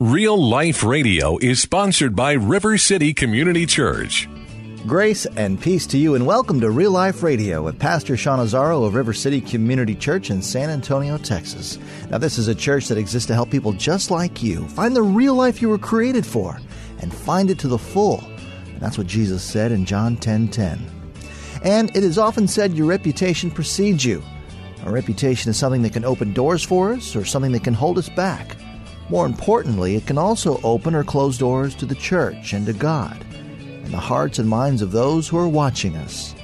Real Life Radio is sponsored by River City Community Church. Grace and peace to you, and welcome to Real Life Radio with Pastor Sean Azzaro of River City Community Church in San Antonio, Texas. Now, this is a church that exists to help people just like you find the real life you were created for and find it to the full. And that's what Jesus said in John 10 10. And it is often said your reputation precedes you. A reputation is something that can open doors for us or something that can hold us back. More importantly, it can also open or close doors to the church and to God and the hearts and minds of those who are watching us.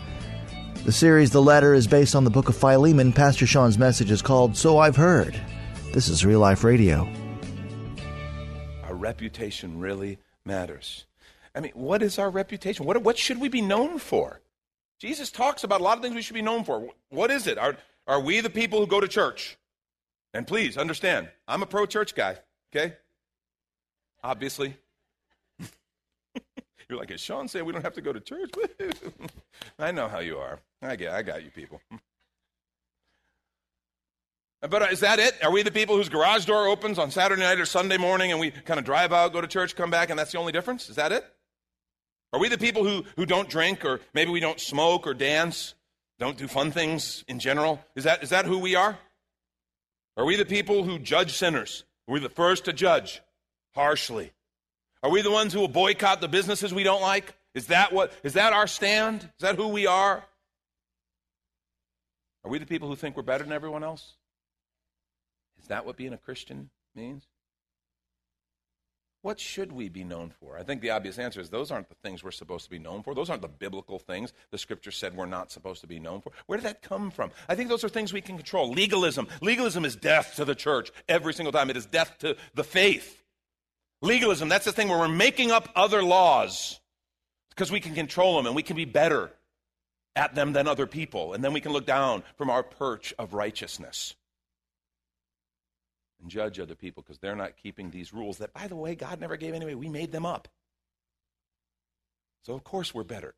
The series The Letter is based on the book of Philemon. Pastor Sean's message is called So I've Heard. This is Real Life Radio. Our reputation really matters. I mean, what is our reputation? What, what should we be known for? Jesus talks about a lot of things we should be known for. What is it? Are, are we the people who go to church? And please understand, I'm a pro church guy, okay? Obviously. You're like, is Sean said, we don't have to go to church? I know how you are. I get, I got you people. But uh, is that it? Are we the people whose garage door opens on Saturday night or Sunday morning and we kind of drive out, go to church, come back, and that's the only difference? Is that it? Are we the people who, who don't drink or maybe we don't smoke or dance, don't do fun things in general? Is that, is that who we are? Are we the people who judge sinners? Are we the first to judge harshly? Are we the ones who will boycott the businesses we don't like? Is that what is that our stand? Is that who we are? Are we the people who think we're better than everyone else? Is that what being a Christian means? What should we be known for? I think the obvious answer is those aren't the things we're supposed to be known for. Those aren't the biblical things the scripture said we're not supposed to be known for. Where did that come from? I think those are things we can control. Legalism. Legalism is death to the church every single time. It is death to the faith. Legalism, that's the thing where we're making up other laws because we can control them and we can be better at them than other people. And then we can look down from our perch of righteousness and judge other people because they're not keeping these rules that, by the way, God never gave anyway. We made them up. So, of course, we're better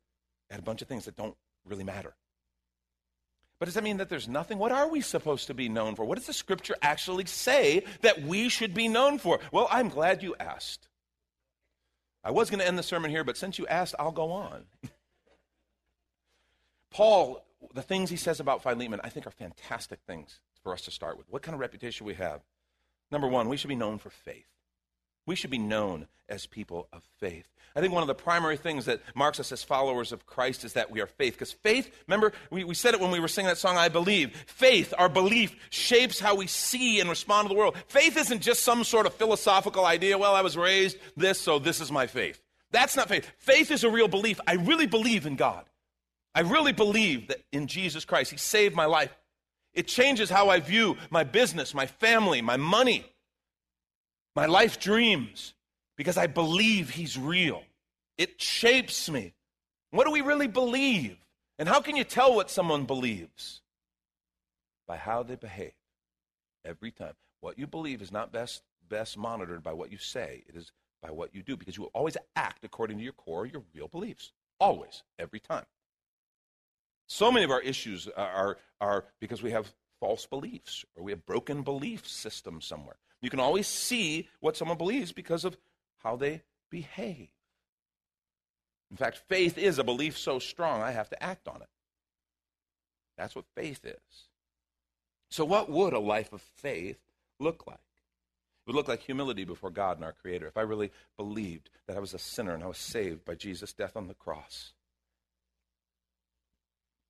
at a bunch of things that don't really matter. But does that mean that there's nothing? What are we supposed to be known for? What does the scripture actually say that we should be known for? Well, I'm glad you asked. I was going to end the sermon here, but since you asked, I'll go on. Paul, the things he says about Philemon, I think are fantastic things for us to start with. What kind of reputation we have? Number one, we should be known for faith. We should be known as people of faith. I think one of the primary things that marks us as followers of Christ is that we are faith. Because faith, remember, we, we said it when we were singing that song, I Believe. Faith, our belief, shapes how we see and respond to the world. Faith isn't just some sort of philosophical idea, well, I was raised this, so this is my faith. That's not faith. Faith is a real belief. I really believe in God. I really believe that in Jesus Christ, He saved my life. It changes how I view my business, my family, my money my life dreams, because I believe He's real. It shapes me. What do we really believe? And how can you tell what someone believes? By how they behave every time. What you believe is not best, best monitored by what you say, it is by what you do, because you will always act according to your core, your real beliefs. Always, every time. So many of our issues are, are because we have false beliefs or we have broken belief systems somewhere. You can always see what someone believes because of how they behave. In fact, faith is a belief so strong, I have to act on it. That's what faith is. So, what would a life of faith look like? It would look like humility before God and our Creator. If I really believed that I was a sinner and I was saved by Jesus' death on the cross,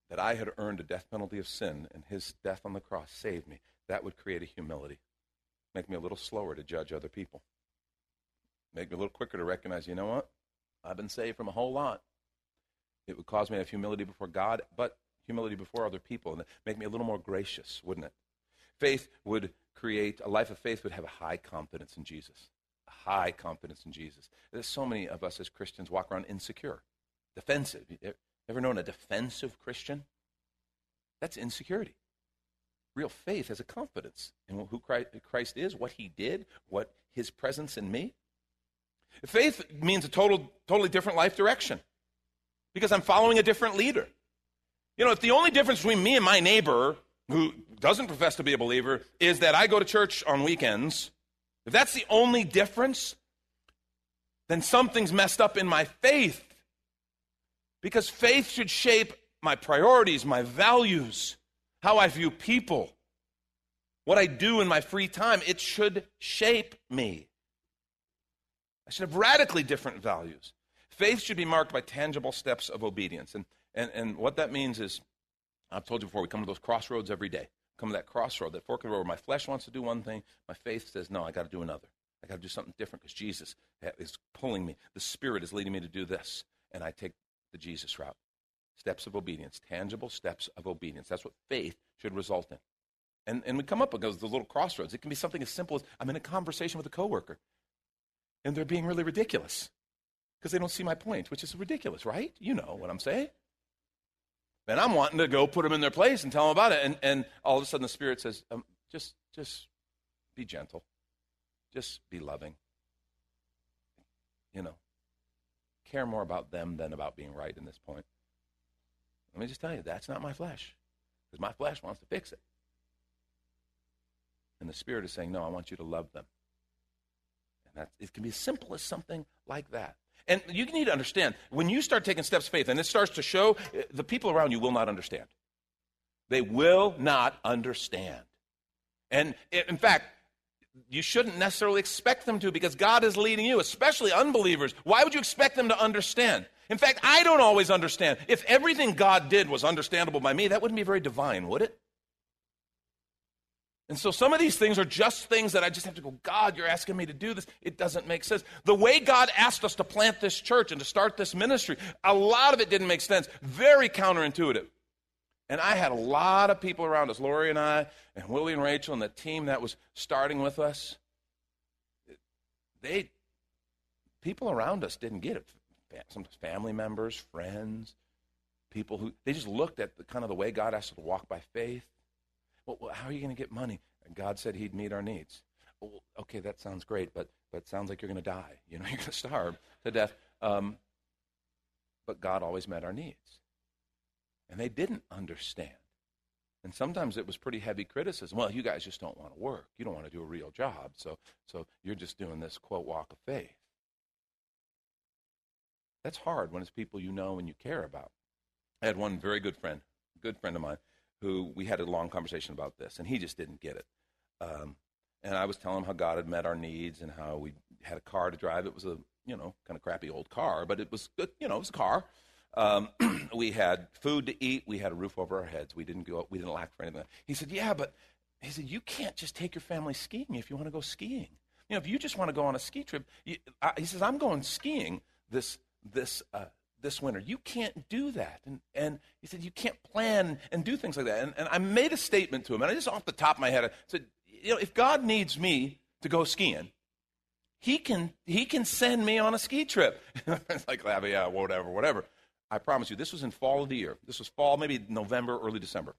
that I had earned a death penalty of sin and His death on the cross saved me, that would create a humility. Make me a little slower to judge other people. Make me a little quicker to recognize, you know what? I've been saved from a whole lot. It would cause me to have humility before God, but humility before other people, and make me a little more gracious, wouldn't it? Faith would create, a life of faith would have a high confidence in Jesus. A high confidence in Jesus. There's so many of us as Christians walk around insecure, defensive. Ever known a defensive Christian? That's insecurity. Real faith has a confidence in who Christ is, what he did, what his presence in me. Faith means a total, totally different life direction because I'm following a different leader. You know, if the only difference between me and my neighbor who doesn't profess to be a believer is that I go to church on weekends, If that's the only difference, then something's messed up in my faith. Because faith should shape my priorities, my values, how I view people, what I do in my free time. It should shape me. I should have radically different values. Faith should be marked by tangible steps of obedience. And, and, and what that means is, I've told you before, we come to those crossroads every day. Come to that crossroad, that fork in the road where my flesh wants to do one thing, my faith says, no, I got to do another. I got to do something different because Jesus is pulling me. The Spirit is leading me to do this. And I take the Jesus route. Steps of obedience, tangible steps of obedience. That's what faith should result in. And, and we come up against the little crossroads. It can be something as simple as I'm in a conversation with a coworker, and they're being really ridiculous because they don't see my point, which is ridiculous, right? You know what I'm saying. And I'm wanting to go put them in their place and tell them about it. And, and all of a sudden the Spirit says, um, just, just be gentle. Just be loving. You know, care more about them than about being right in this point. Let me just tell you, that's not my flesh. Because my flesh wants to fix it. And the Spirit is saying, no, I want you to love them. And that, it can be as simple as something like that. And you need to understand when you start taking steps of faith and it starts to show, the people around you will not understand. They will not understand. And in fact, you shouldn't necessarily expect them to because God is leading you, especially unbelievers. Why would you expect them to understand? In fact, I don't always understand. If everything God did was understandable by me, that wouldn't be very divine, would it? And so some of these things are just things that I just have to go, God, you're asking me to do this. It doesn't make sense. The way God asked us to plant this church and to start this ministry, a lot of it didn't make sense. Very counterintuitive. And I had a lot of people around us, Lori and I, and Willie and Rachel, and the team that was starting with us. They, people around us didn't get it. Sometimes family members, friends, people who, they just looked at the kind of the way God asked us to walk by faith well, how are you going to get money? And God said He'd meet our needs. Well, okay, that sounds great, but but sounds like you're going to die. You know, you're going to starve to death. Um, but God always met our needs, and they didn't understand. And sometimes it was pretty heavy criticism. Well, you guys just don't want to work. You don't want to do a real job. So, so you're just doing this quote walk of faith. That's hard when it's people you know and you care about. I had one very good friend, good friend of mine, who we had a long conversation about this, and he just didn't get it. Um, and I was telling him how God had met our needs and how we had a car to drive. It was a you know kind of crappy old car, but it was good. You know, it was a car. Um, we had food to eat. We had a roof over our heads. We didn't go. We didn't lack for anything. He said, "Yeah, but," he said, "You can't just take your family skiing if you want to go skiing. You know, if you just want to go on a ski trip." You, uh, he says, "I'm going skiing this this uh, this winter. You can't do that. And, and he said, You can't plan and do things like that. And, and I made a statement to him, and I just off the top of my head I said, You know, if God needs me to go skiing, he can, he can send me on a ski trip. it's like, yeah, whatever, whatever. I promise you, this was in fall of the year. This was fall, maybe November, early December.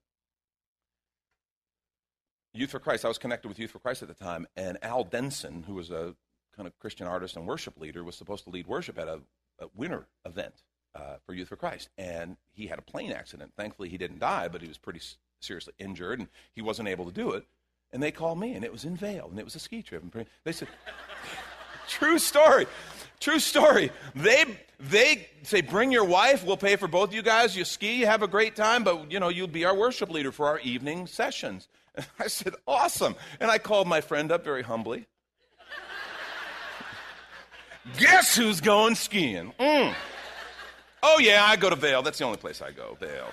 Youth for Christ, I was connected with Youth for Christ at the time, and Al Denson, who was a kind of Christian artist and worship leader, was supposed to lead worship at a, a winter event uh, for Youth for Christ. And he had a plane accident. Thankfully, he didn't die, but he was pretty seriously injured, and he wasn't able to do it. And they called me, and it was in Vail, and it was a ski trip. And they said, "True story, true story." They they say, "Bring your wife. We'll pay for both of you guys. You ski, you have a great time, but you know you'll be our worship leader for our evening sessions." And I said, "Awesome!" And I called my friend up very humbly. Guess who's going skiing? Mm. Oh, yeah, I go to Vail. That's the only place I go, Vail.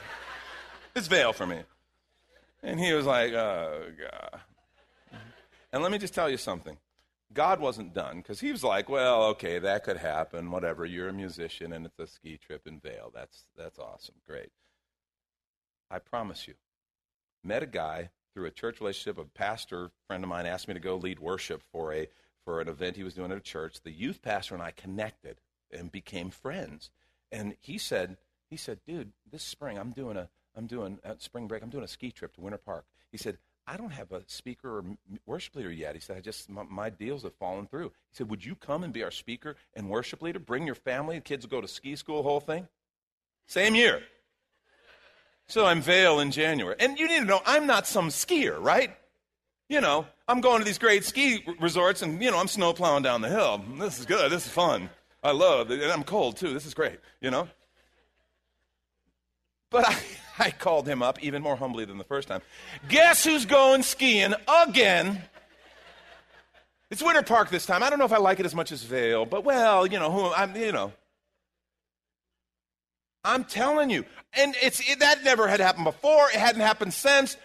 It's Vail for me. And he was like, oh, God. And let me just tell you something. God wasn't done because he was like, well, okay, that could happen, whatever. You're a musician and it's a ski trip in Vail. That's, that's awesome. Great. I promise you. Met a guy through a church relationship. A pastor friend of mine asked me to go lead worship for, a, for an event he was doing at a church. The youth pastor and I connected and became friends. And he said, he said, dude, this spring I'm doing a, I'm doing at spring break, I'm doing a ski trip to Winter Park. He said, I don't have a speaker or worship leader yet. He said, I just, my, my, deals have fallen through. He said, would you come and be our speaker and worship leader? Bring your family, the kids will go to ski school, whole thing. Same year. So I'm Vail in January. And you need to know, I'm not some skier, right? You know, I'm going to these great ski resorts and, you know, I'm snow plowing down the hill. This is good. This is fun. I love it. And I'm cold too. This is great, you know? But I, I called him up even more humbly than the first time. Guess who's going skiing again? It's Winter Park this time. I don't know if I like it as much as Vail, but well, you know, who I'm, you know. I'm telling you. And it's it, that never had happened before. It hadn't happened since.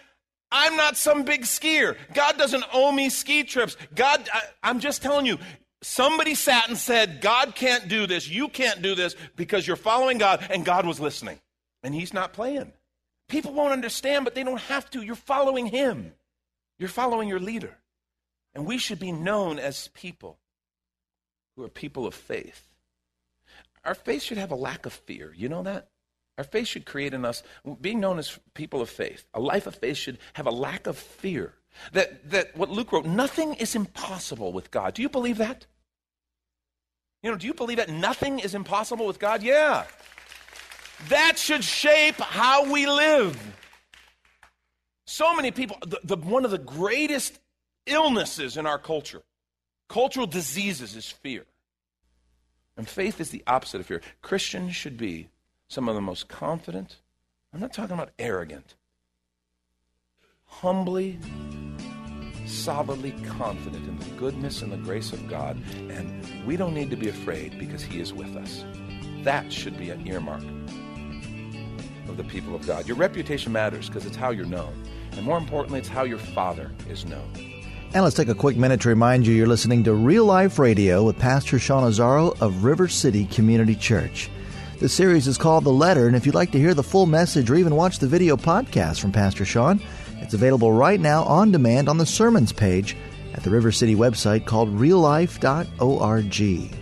I'm not some big skier. God doesn't owe me ski trips. God, I, I'm just telling you, somebody sat and said, God can't do this. You can't do this because you're following God, and God was listening. And He's not playing. People won't understand, but they don't have to. You're following Him, you're following your leader. And we should be known as people who are people of faith. Our faith should have a lack of fear. You know that? Our faith should create in us, being known as people of faith, a life of faith should have a lack of fear. That, that what Luke wrote, nothing is impossible with God. Do you believe that? You know, do you believe that nothing is impossible with God? Yeah. That should shape how we live. So many people, the, the, one of the greatest illnesses in our culture, cultural diseases, is fear. And faith is the opposite of fear. Christians should be some of the most confident, I'm not talking about arrogant, humbly, solidly confident in the goodness and the grace of God. And we don't need to be afraid because He is with us. That should be an earmark of the people of God. Your reputation matters because it's how you're known. And more importantly, it's how your Father is known. And let's take a quick minute to remind you you're listening to Real Life Radio with Pastor Sean Azzaro of River City Community Church. The series is called The Letter, and if you'd like to hear the full message or even watch the video podcast from Pastor Sean, it's available right now on demand on the sermons page at the River City website called reallife.org.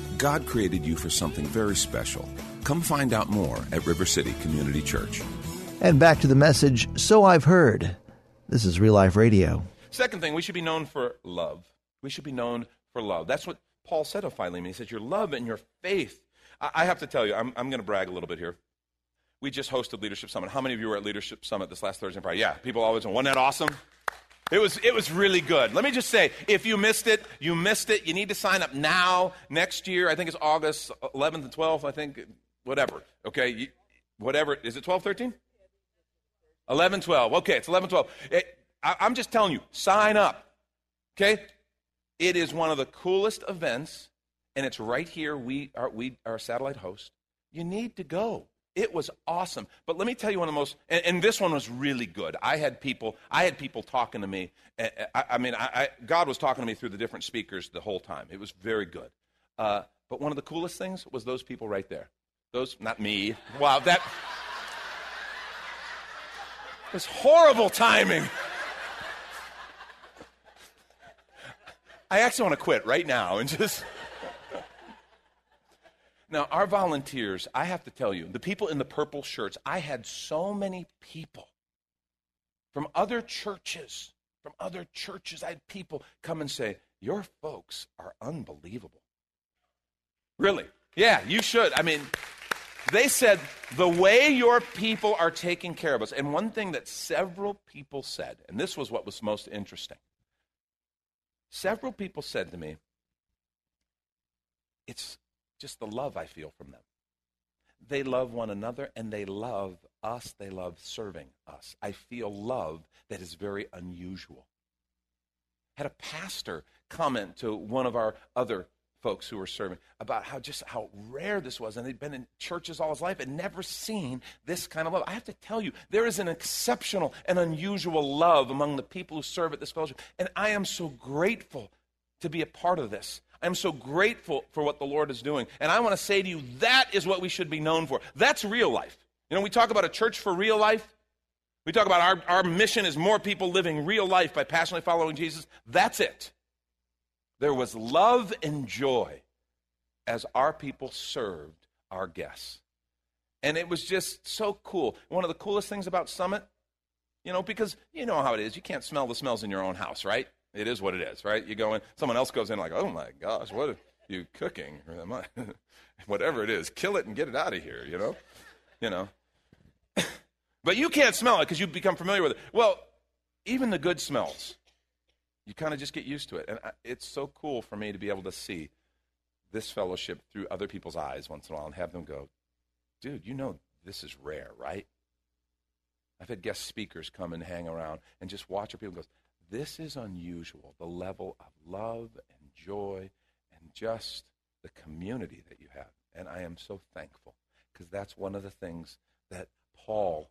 God created you for something very special. Come find out more at River City Community Church. And back to the message, So I've Heard. This is Real Life Radio. Second thing, we should be known for love. We should be known for love. That's what Paul said of Philemon. He says, Your love and your faith. I, I have to tell you, I'm, I'm going to brag a little bit here. We just hosted Leadership Summit. How many of you were at Leadership Summit this last Thursday and Friday? Yeah, people always, wasn't that awesome? It was, it was really good. Let me just say, if you missed it, you missed it. You need to sign up now. Next year, I think it's August 11th and 12th, I think, whatever. Okay, you, whatever. Is it 12, 13? 11, 12. Okay, it's 11, 12. It, I, I'm just telling you, sign up. Okay? It is one of the coolest events, and it's right here. We are, we are a satellite host. You need to go. It was awesome. But let me tell you one of the most, and, and this one was really good. I had people, I had people talking to me. I, I mean, I, God was talking to me through the different speakers the whole time. It was very good. Uh, but one of the coolest things was those people right there. Those, not me. Wow, that was horrible timing. I actually want to quit right now and just. Now, our volunteers, I have to tell you, the people in the purple shirts, I had so many people from other churches, from other churches, I had people come and say, Your folks are unbelievable. Really? Yeah, you should. I mean, they said, the way your people are taking care of us. And one thing that several people said, and this was what was most interesting Several people said to me, It's just the love I feel from them. They love one another and they love us. They love serving us. I feel love that is very unusual. Had a pastor comment to one of our other folks who were serving about how just how rare this was and they'd been in churches all his life and never seen this kind of love i have to tell you there is an exceptional and unusual love among the people who serve at this fellowship and i am so grateful to be a part of this i'm so grateful for what the lord is doing and i want to say to you that is what we should be known for that's real life you know we talk about a church for real life we talk about our, our mission is more people living real life by passionately following jesus that's it there was love and joy as our people served our guests. And it was just so cool. One of the coolest things about Summit, you know, because you know how it is. You can't smell the smells in your own house, right? It is what it is, right? You go in, someone else goes in like, oh my gosh, what are you cooking? Whatever it is, kill it and get it out of here, you know? You know. but you can't smell it because you've become familiar with it. Well, even the good smells you kind of just get used to it. And it's so cool for me to be able to see this fellowship through other people's eyes once in a while and have them go, dude, you know this is rare, right? I've had guest speakers come and hang around and just watch our people goes, this is unusual, the level of love and joy and just the community that you have. And I am so thankful because that's one of the things that Paul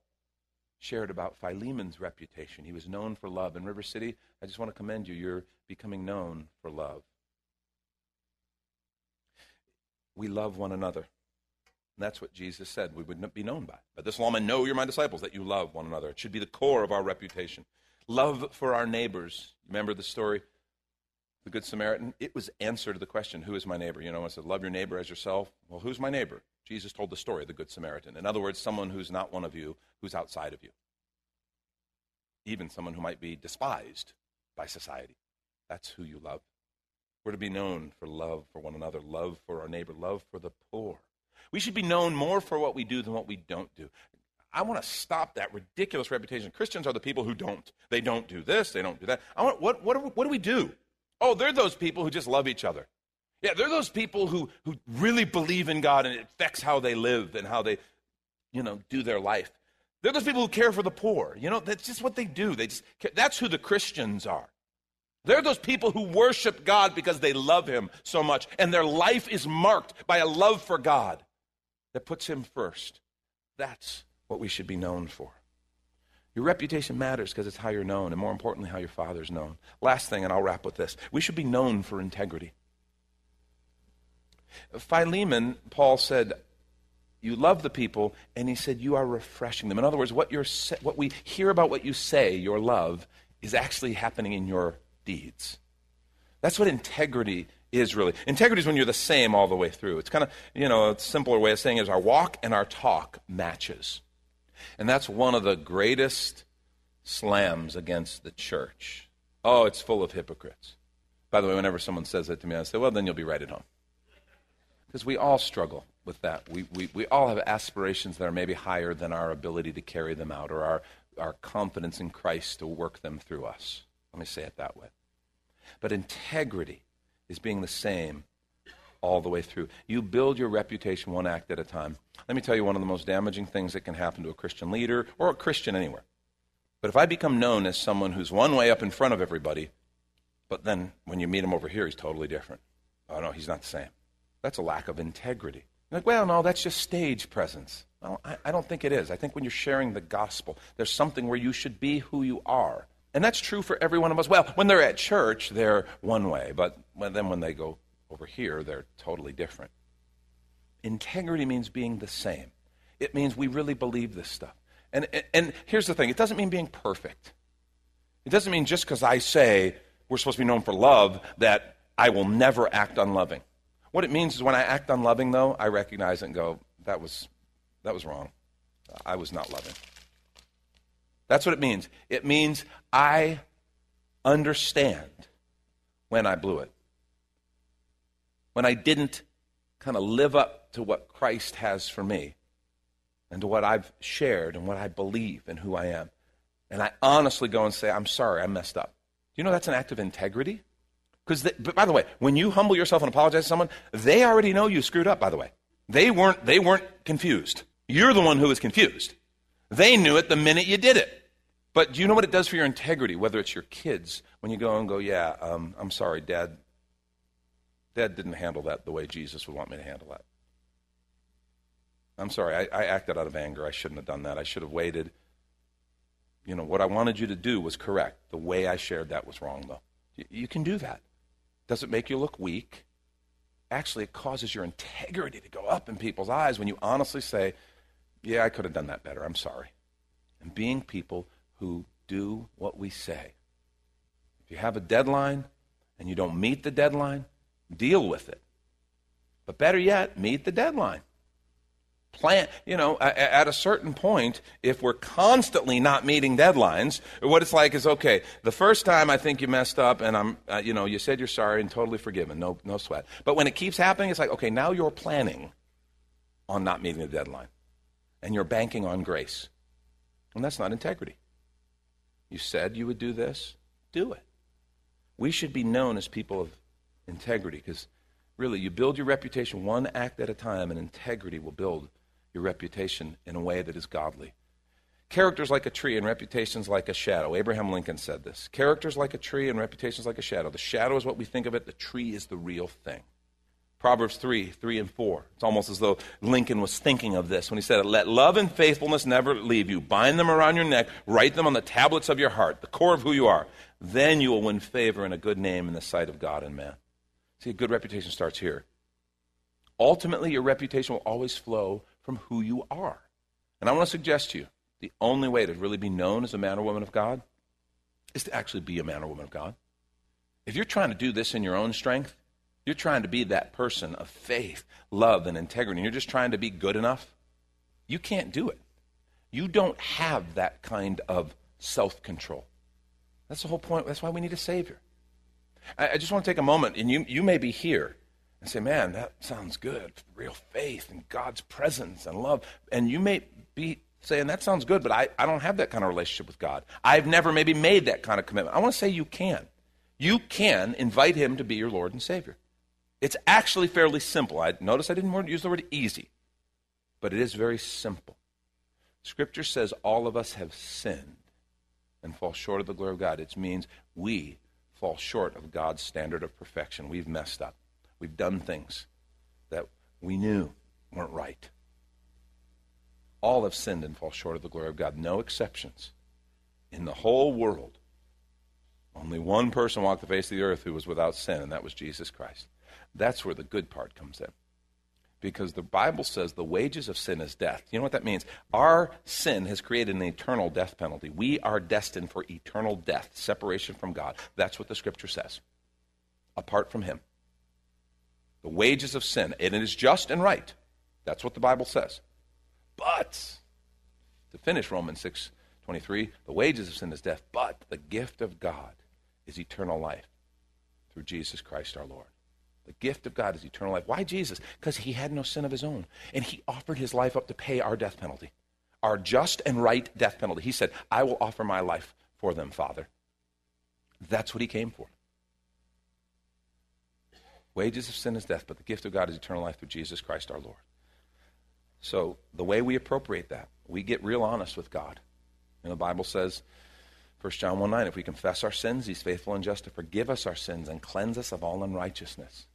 shared about Philemon's reputation. He was known for love. In River City, I just want to commend you. You're becoming known for love. We love one another. And that's what Jesus said we would be known by. But this law know you're my disciples, that you love one another. It should be the core of our reputation. Love for our neighbors. Remember the story? The Good Samaritan? It was answer to the question, who is my neighbor? You know, I said, love your neighbor as yourself. Well, who's my neighbor? Jesus told the story of the Good Samaritan. In other words, someone who's not one of you, who's outside of you. Even someone who might be despised by society. That's who you love. We're to be known for love for one another, love for our neighbor, love for the poor. We should be known more for what we do than what we don't do. I want to stop that ridiculous reputation. Christians are the people who don't. They don't do this, they don't do that. I want, what, what, what do we do? Oh, they're those people who just love each other. Yeah, they're those people who, who really believe in God and it affects how they live and how they, you know, do their life. They're those people who care for the poor. You know, that's just what they do. They just that's who the Christians are. They're those people who worship God because they love Him so much, and their life is marked by a love for God that puts Him first. That's what we should be known for. Your reputation matters because it's how you're known, and more importantly, how your Father's known. Last thing, and I'll wrap with this we should be known for integrity. Philemon, Paul said, you love the people, and he said you are refreshing them. In other words, what, what we hear about what you say, your love, is actually happening in your deeds. That's what integrity is really. Integrity is when you're the same all the way through. It's kind of, you know, a simpler way of saying is our walk and our talk matches. And that's one of the greatest slams against the church. Oh, it's full of hypocrites. By the way, whenever someone says that to me, I say, well, then you'll be right at home. Because we all struggle with that. We, we, we all have aspirations that are maybe higher than our ability to carry them out or our, our confidence in Christ to work them through us. Let me say it that way. But integrity is being the same all the way through. You build your reputation one act at a time. Let me tell you one of the most damaging things that can happen to a Christian leader or a Christian anywhere. But if I become known as someone who's one way up in front of everybody, but then when you meet him over here, he's totally different. Oh, no, he's not the same. That's a lack of integrity. You're like, well, no, that's just stage presence. Well, I, I don't think it is. I think when you're sharing the gospel, there's something where you should be who you are. And that's true for every one of us. Well, when they're at church, they're one way, but then when they go over here, they're totally different. Integrity means being the same. It means we really believe this stuff. And, and here's the thing it doesn't mean being perfect. It doesn't mean just because I say we're supposed to be known for love that I will never act unloving. What it means is when I act unloving, though, I recognize it and go, that was, that was wrong. I was not loving. That's what it means. It means I understand when I blew it. When I didn't kind of live up to what Christ has for me and to what I've shared and what I believe and who I am. And I honestly go and say, I'm sorry, I messed up. Do you know that's an act of integrity? Because, by the way, when you humble yourself and apologize to someone, they already know you screwed up. By the way, they weren't they weren't confused. You're the one who was confused. They knew it the minute you did it. But do you know what it does for your integrity, whether it's your kids, when you go and go, yeah, um, I'm sorry, Dad. Dad didn't handle that the way Jesus would want me to handle that. I'm sorry, I, I acted out of anger. I shouldn't have done that. I should have waited. You know, what I wanted you to do was correct. The way I shared that was wrong, though. You, you can do that. Does it make you look weak? Actually, it causes your integrity to go up in people's eyes when you honestly say, Yeah, I could have done that better. I'm sorry. And being people who do what we say. If you have a deadline and you don't meet the deadline, deal with it. But better yet, meet the deadline. Plan you know at a certain point if we're constantly not meeting deadlines what it's like is okay the first time i think you messed up and i'm uh, you know you said you're sorry and totally forgiven no no sweat. But when it keeps happening it's like okay now you're planning on not meeting the deadline. And you're banking on grace. And that's not integrity. You said you would do this do it. We should be known as people of integrity because really you build your reputation one act at a time and integrity will build your reputation in a way that is godly. Characters like a tree and reputations like a shadow. Abraham Lincoln said this. Characters like a tree and reputations like a shadow. The shadow is what we think of it, the tree is the real thing. Proverbs 3, 3 and 4. It's almost as though Lincoln was thinking of this when he said, Let love and faithfulness never leave you. Bind them around your neck, write them on the tablets of your heart, the core of who you are. Then you will win favor and a good name in the sight of God and man. See, a good reputation starts here. Ultimately, your reputation will always flow from who you are. And I want to suggest to you the only way to really be known as a man or woman of God is to actually be a man or woman of God. If you're trying to do this in your own strength, you're trying to be that person of faith, love, and integrity, and you're just trying to be good enough, you can't do it. You don't have that kind of self control. That's the whole point. That's why we need a Savior. I, I, just want to take a moment, and you, you may be here and say, man, that sounds good. Real faith and God's presence and love. And you may be saying, that sounds good, but I, I don't have that kind of relationship with God. I've never maybe made that kind of commitment. I want to say you can. You can invite Him to be your Lord and Savior. It's actually fairly simple. I notice I didn't use the word easy, but it is very simple. Scripture says all of us have sinned and fall short of the glory of God. It means we fall short of God's standard of perfection. We've messed up. We've done things that we knew weren't right. All have sinned and fall short of the glory of God. No exceptions. In the whole world, only one person walked the face of the earth who was without sin, and that was Jesus Christ. That's where the good part comes in. Because the Bible says the wages of sin is death. You know what that means? Our sin has created an eternal death penalty. We are destined for eternal death, separation from God. That's what the Scripture says. Apart from Him. The wages of sin. And it is just and right. That's what the Bible says. But, to finish Romans 6 23, the wages of sin is death, but the gift of God is eternal life through Jesus Christ our Lord. The gift of God is eternal life. Why Jesus? Because he had no sin of his own. And he offered his life up to pay our death penalty, our just and right death penalty. He said, I will offer my life for them, Father. That's what he came for. Wages of sin is death, but the gift of God is eternal life through Jesus Christ our Lord. So the way we appropriate that, we get real honest with God. And the Bible says, 1 John 1 9, if we confess our sins, he's faithful and just to forgive us our sins and cleanse us of all unrighteousness.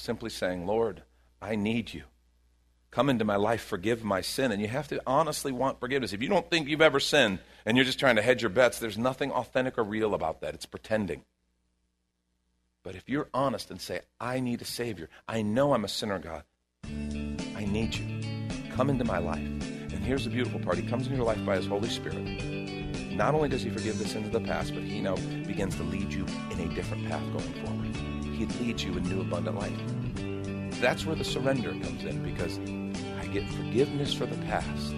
Simply saying, Lord, I need you. Come into my life, forgive my sin. And you have to honestly want forgiveness. If you don't think you've ever sinned and you're just trying to hedge your bets, there's nothing authentic or real about that. It's pretending. But if you're honest and say, I need a Savior, I know I'm a sinner, God, I need you. Come into my life. And here's the beautiful part He comes into your life by His Holy Spirit. Not only does He forgive the sins of the past, but He now begins to lead you in a different path going forward. He leads you in new abundant life. That's where the surrender comes in because I get forgiveness for the past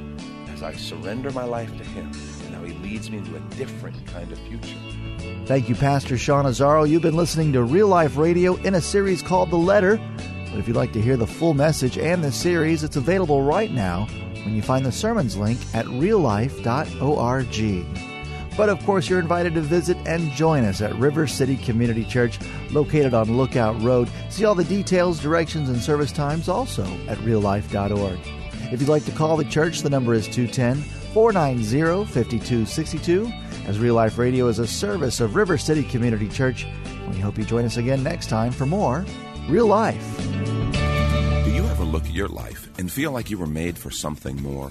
as I surrender my life to Him. And now He leads me into a different kind of future. Thank you, Pastor Sean Azzaro. You've been listening to Real Life Radio in a series called The Letter. But if you'd like to hear the full message and the series, it's available right now when you find the sermons link at reallife.org. But of course, you're invited to visit and join us at River City Community Church, located on Lookout Road. See all the details, directions, and service times also at reallife.org. If you'd like to call the church, the number is 210 490 5262, as Real Life Radio is a service of River City Community Church. We hope you join us again next time for more Real Life. Do you ever look at your life and feel like you were made for something more?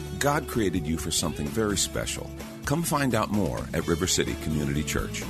God created you for something very special. Come find out more at River City Community Church.